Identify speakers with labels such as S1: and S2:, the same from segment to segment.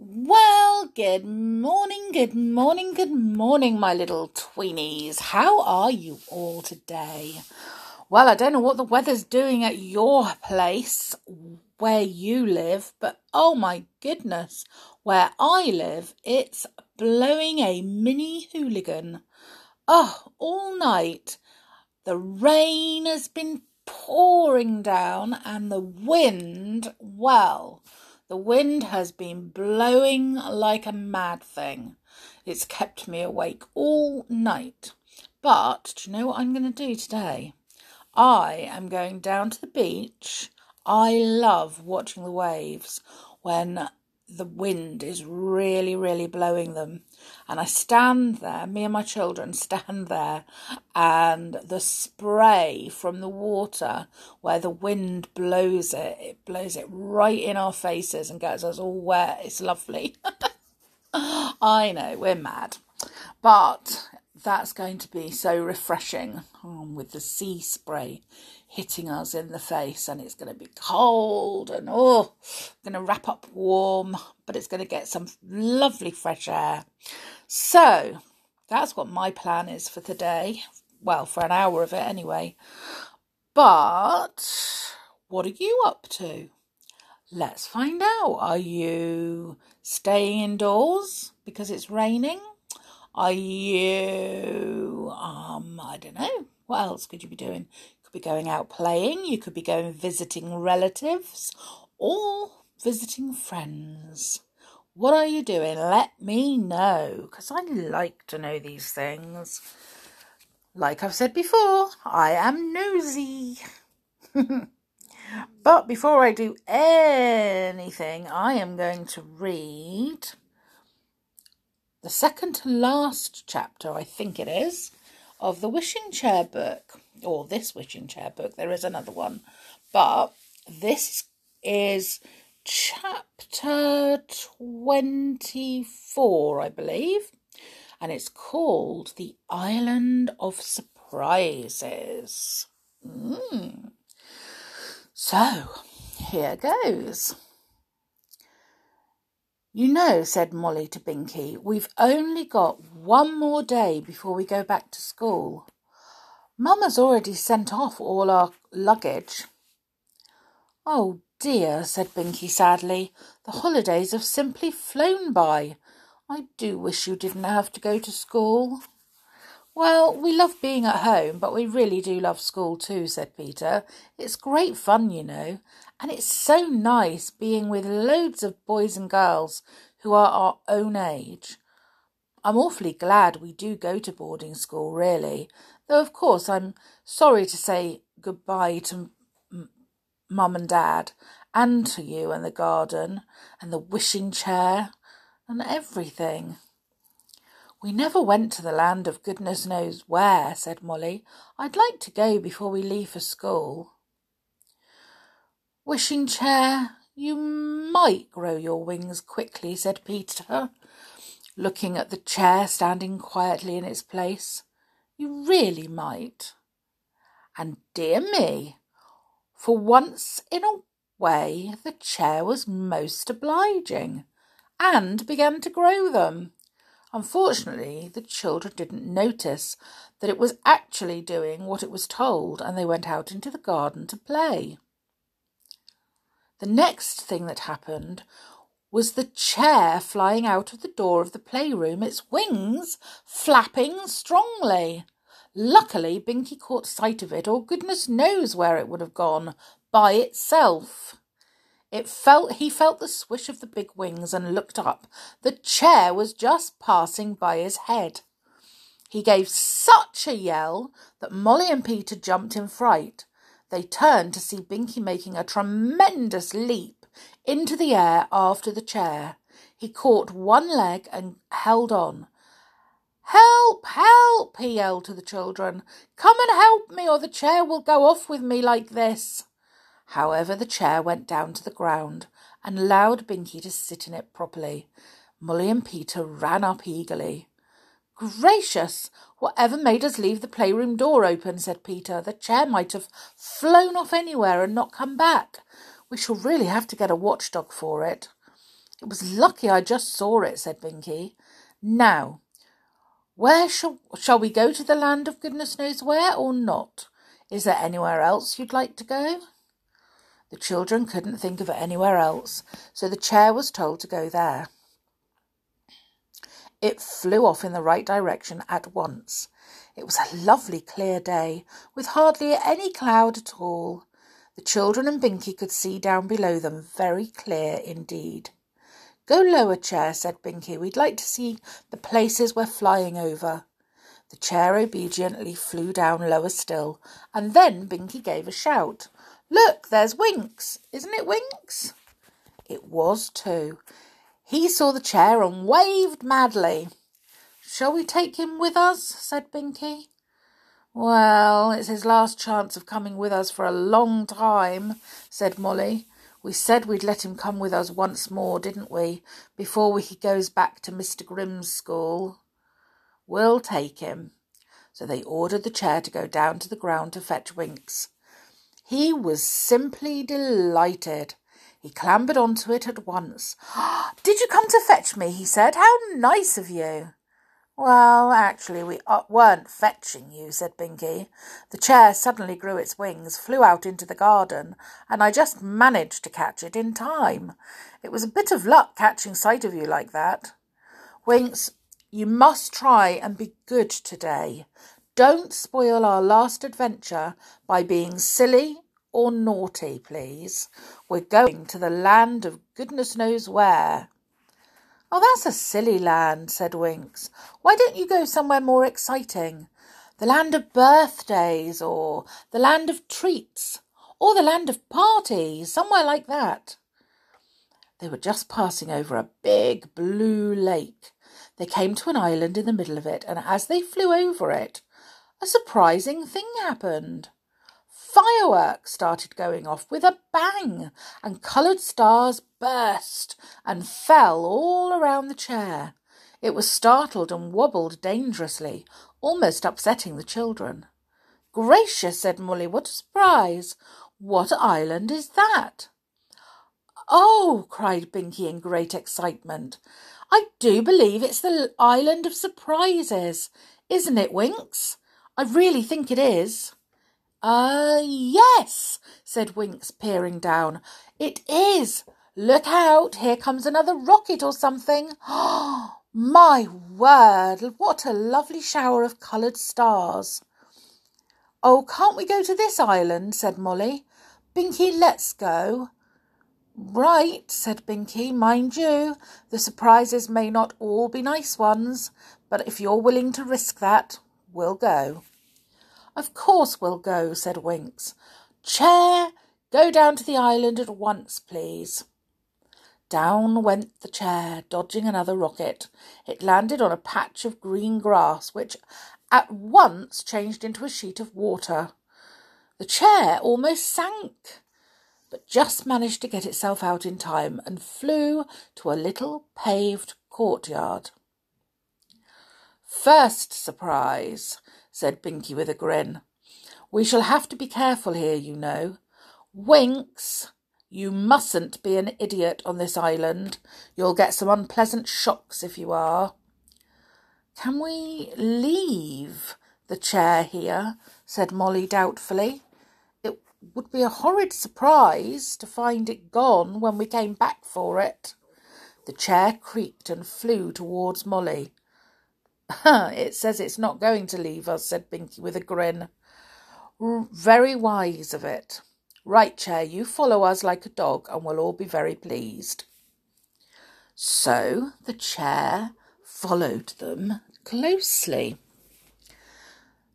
S1: Well, good morning, good morning, good morning, my little tweenies. How are you all today? Well, I don't know what the weather's doing at your place where you live, but oh my goodness, where I live, it's blowing a mini hooligan. Oh, all night. The rain has been pouring down and the wind, well, the wind has been blowing like a mad thing. It's kept me awake all night. But do you know what I'm going to do today? I am going down to the beach. I love watching the waves when the wind is really, really blowing them. And I stand there, me and my children stand there, and the spray from the water where the wind blows it, it blows it right in our faces and gets us all wet. It's lovely. I know, we're mad. But that's going to be so refreshing um, with the sea spray hitting us in the face and it's going to be cold and oh going to wrap up warm but it's going to get some lovely fresh air. So that's what my plan is for today. Well for an hour of it anyway. But what are you up to? Let's find out. Are you staying indoors because it's raining are you um i don't know what else could you be doing could be going out playing, you could be going visiting relatives or visiting friends. What are you doing? Let me know because I like to know these things. Like I've said before, I am nosy. but before I do anything, I am going to read the second to last chapter, I think it is, of the Wishing Chair book or this wishing chair book. There is another one, but this is chapter 24, I believe, and it's called The Island of Surprises. Mm. So, here goes. You know, said Molly to Binky, we've only got one more day before we go back to school. Mamma's already sent off all our luggage. Oh dear, said Binky sadly. The holidays have simply flown by. I do wish you didn't have to go to school. Well, we love being at home, but we really do love school too, said Peter. It's great fun, you know, and it's so nice being with loads of boys and girls who are our own age. I'm awfully glad we do go to boarding school, really, Though, of course, I'm sorry to say goodbye to Mum and Dad, and to you and the garden, and the wishing chair, and everything. We never went to the land of goodness knows where, said Molly. I'd like to go before we leave for school. Wishing chair, you might grow your wings quickly, said Peter, looking at the chair standing quietly in its place. You really might. And dear me, for once in a way the chair was most obliging and began to grow them. Unfortunately, the children didn't notice that it was actually doing what it was told, and they went out into the garden to play. The next thing that happened was the chair flying out of the door of the playroom, its wings flapping strongly. Luckily, Binky caught sight of it, or goodness knows where it would have gone by itself. It felt he felt the swish of the big wings and looked up. The chair was just passing by his head. He gave such a yell that Molly and Peter jumped in fright. They turned to see Binky making a tremendous leap into the air after the chair. He caught one leg and held on. Help, help, he yelled to the children. Come and help me, or the chair will go off with me like this. However, the chair went down to the ground and allowed Binky to sit in it properly. Molly and Peter ran up eagerly. Gracious! Whatever made us leave the playroom door open? said Peter. The chair might have flown off anywhere and not come back. We shall really have to get a watchdog for it. It was lucky I just saw it, said Binky. Now, where shall, shall we go to the land of goodness knows where or not? Is there anywhere else you'd like to go? The children couldn't think of anywhere else, so the chair was told to go there. It flew off in the right direction at once. It was a lovely clear day, with hardly any cloud at all. The children and Binky could see down below them very clear indeed. Go lower, chair, said Binky. We'd like to see the places we're flying over. The chair obediently flew down lower still, and then Binky gave a shout. Look, there's Winks. Isn't it Winks? It was too. He saw the chair and waved madly. Shall we take him with us? said Binky. Well, it's his last chance of coming with us for a long time, said Molly. We said we'd let him come with us once more, didn't we, before he goes back to Mr. Grimm's school? We'll take him. So they ordered the chair to go down to the ground to fetch Winks. He was simply delighted. He clambered onto it at once. Did you come to fetch me? he said. How nice of you. Well, actually, we uh, weren't fetching you, said Binky. The chair suddenly grew its wings, flew out into the garden, and I just managed to catch it in time. It was a bit of luck catching sight of you like that. Winks, you must try and be good today. Don't spoil our last adventure by being silly or naughty, please. We're going to the land of goodness knows where. Oh, that's a silly land, said Winks. Why don't you go somewhere more exciting? The land of birthdays, or the land of treats, or the land of parties, somewhere like that. They were just passing over a big blue lake. They came to an island in the middle of it, and as they flew over it, a surprising thing happened fireworks started going off with a bang, and coloured stars burst and fell all around the chair. It was startled and wobbled dangerously, almost upsetting the children. Gracious, said Molly, what a surprise! What island is that? Oh, cried Binky in great excitement. I do believe it's the island of surprises. Isn't it, Winks? I really think it is. Uh, yes, said Winks, peering down. It is. Look out, here comes another rocket or something. My word, what a lovely shower of coloured stars. Oh, can't we go to this island? said Molly. Binky, let's go. Right, said Binky. Mind you, the surprises may not all be nice ones, but if you're willing to risk that, we'll go. Of course we'll go, said Winks. Chair, go down to the island at once, please. Down went the chair, dodging another rocket. It landed on a patch of green grass, which at once changed into a sheet of water. The chair almost sank, but just managed to get itself out in time and flew to a little paved courtyard. First surprise said Binky with a grin. We shall have to be careful here, you know. Winks, you mustn't be an idiot on this island. You'll get some unpleasant shocks if you are. Can we leave the chair here? said Molly doubtfully. It would be a horrid surprise to find it gone when we came back for it. The chair creaked and flew towards Molly. It says it's not going to leave us, said Binky with a grin. Very wise of it. Right, Chair, you follow us like a dog, and we'll all be very pleased. So the chair followed them closely.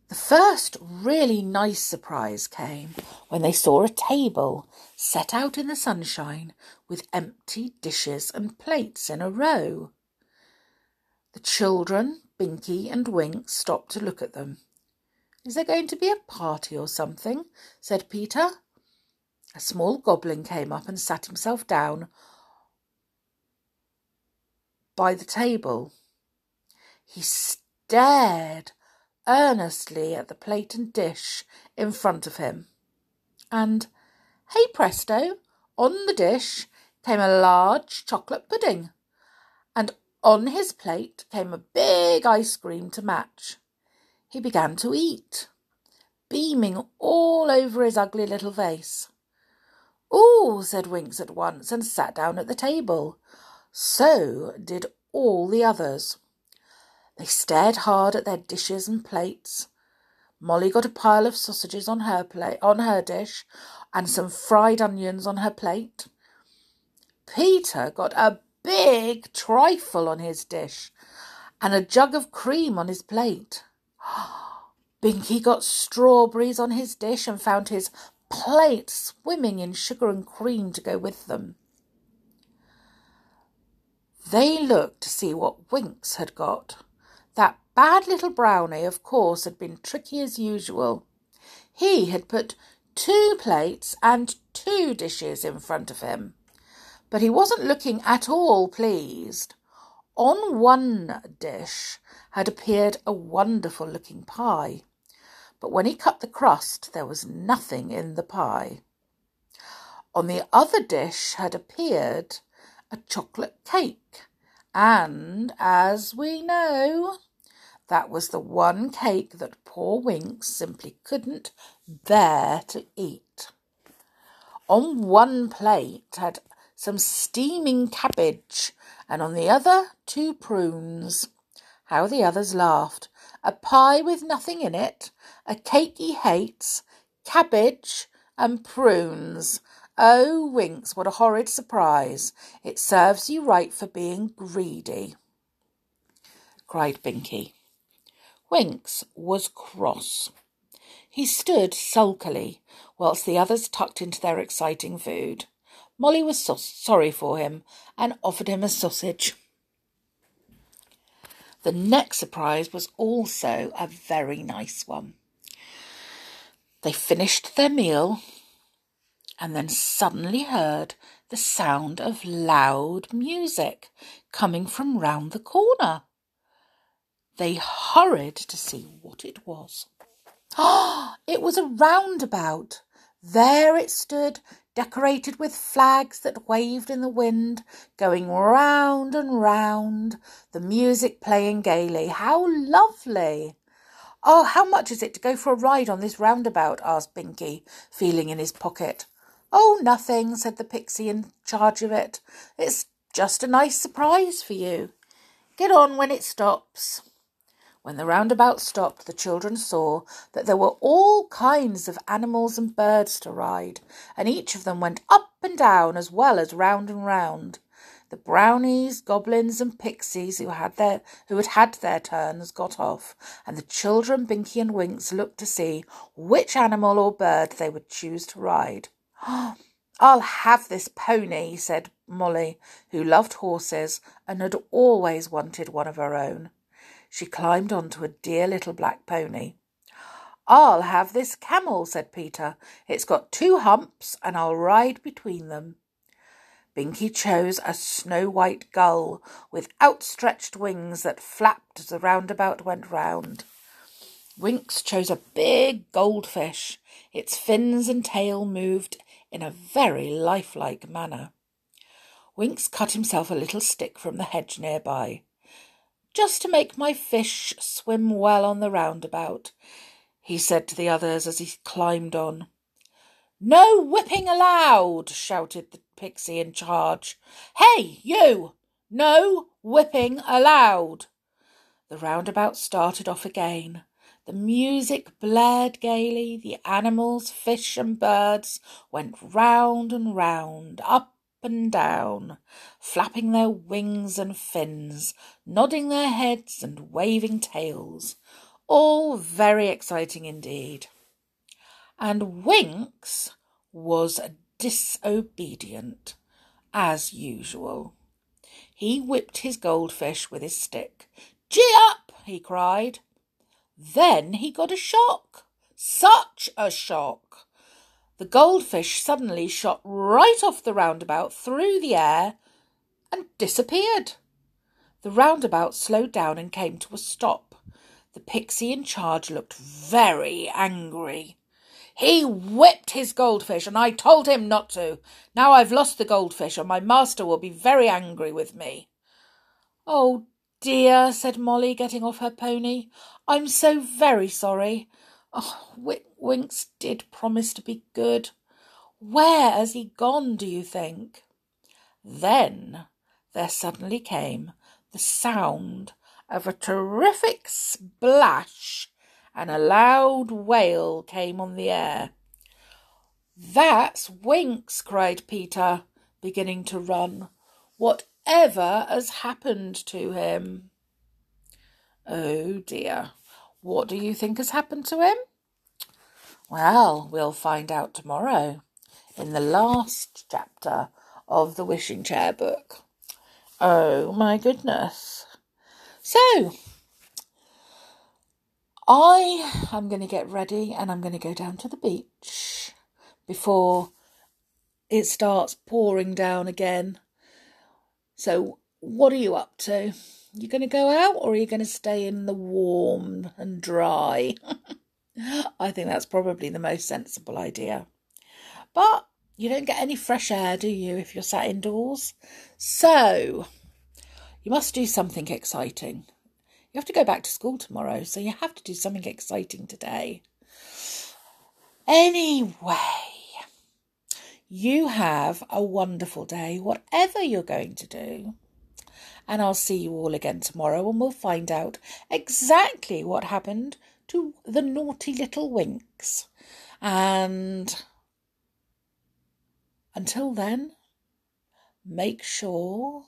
S1: The first really nice surprise came when they saw a table set out in the sunshine with empty dishes and plates in a row. The children Binky and Wink stopped to look at them. Is there going to be a party or something? said Peter. A small goblin came up and sat himself down by the table. He stared earnestly at the plate and dish in front of him. And, hey presto, on the dish came a large chocolate pudding, on his plate came a big ice cream to match. He began to eat, beaming all over his ugly little face. Oh, said Winks at once, and sat down at the table. So did all the others. They stared hard at their dishes and plates. Molly got a pile of sausages on her plate on her dish and some fried onions on her plate. Peter got a big trifle on his dish and a jug of cream on his plate. Binky got strawberries on his dish and found his plate swimming in sugar and cream to go with them. They looked to see what Winks had got. That bad little brownie, of course, had been tricky as usual. He had put two plates and two dishes in front of him, but he wasn't looking at all pleased. On one dish had appeared a wonderful looking pie, but when he cut the crust, there was nothing in the pie. On the other dish had appeared a chocolate cake, and, as we know, that was the one cake that poor Winks simply couldn't bear to eat. On one plate had some steaming cabbage, and on the other two prunes. How the others laughed. A pie with nothing in it, a cake he hates, cabbage and prunes. Oh, Winks, what a horrid surprise. It serves you right for being greedy, cried Binky. Winks was cross. He stood sulkily whilst the others tucked into their exciting food. Molly was so- sorry for him and offered him a sausage. The next surprise was also a very nice one. They finished their meal and then suddenly heard the sound of loud music coming from round the corner. They hurried to see what it was. Ah, it was a roundabout. There it stood, decorated with flags that waved in the wind, going round and round, the music playing gaily. How lovely! Oh, how much is it to go for a ride on this roundabout? asked Binky, feeling in his pocket. Oh, nothing, said the pixie in charge of it. It's just a nice surprise for you. Get on when it stops. When the roundabout stopped, the children saw that there were all kinds of animals and birds to ride, and each of them went up and down as well as round and round. The brownies, goblins, and pixies who had their who had had their turns got off, and the children, Binky and Winks, looked to see which animal or bird they would choose to ride. I'll have this pony, said Molly, who loved horses and had always wanted one of her own. She climbed onto a dear little black pony. I'll have this camel, said Peter. It's got two humps, and I'll ride between them. Binky chose a snow white gull with outstretched wings that flapped as the roundabout went round. Winks chose a big goldfish. Its fins and tail moved in a very lifelike manner. Winks cut himself a little stick from the hedge nearby. Just to make my fish swim well on the roundabout, he said to the others as he climbed on. No whipping allowed, shouted the pixie in charge. Hey, you! No whipping allowed. The roundabout started off again. The music blared gaily, the animals, fish and birds went round and round, up and down, flapping their wings and fins, nodding their heads and waving tails. All very exciting indeed. And Winks was disobedient, as usual. He whipped his goldfish with his stick. Gee up! he cried. Then he got a shock. Such a shock. The goldfish suddenly shot right off the roundabout through the air and disappeared. The roundabout slowed down and came to a stop. The pixie in charge looked very angry. He whipped his goldfish, and I told him not to. Now I've lost the goldfish, and my master will be very angry with me. Oh dear, said Molly, getting off her pony. I'm so very sorry. Oh, Winks did promise to be good. Where has he gone, do you think? Then there suddenly came the sound of a terrific splash and a loud wail came on the air. That's Winks, cried Peter, beginning to run. Whatever has happened to him? Oh dear, what do you think has happened to him? Well, we'll find out tomorrow in the last chapter of the Wishing Chair book. Oh my goodness. So, I am going to get ready and I'm going to go down to the beach before it starts pouring down again. So, what are you up to? You're going to go out or are you going to stay in the warm and dry? I think that's probably the most sensible idea. But you don't get any fresh air, do you, if you're sat indoors? So, you must do something exciting. You have to go back to school tomorrow, so you have to do something exciting today. Anyway, you have a wonderful day, whatever you're going to do. And I'll see you all again tomorrow, and we'll find out exactly what happened to the naughty little Winks. And until then, make sure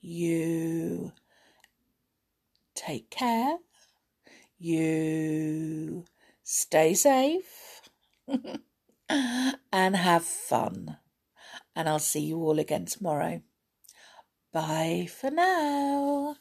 S1: you take care, you stay safe, and have fun. And I'll see you all again tomorrow. Bye for now.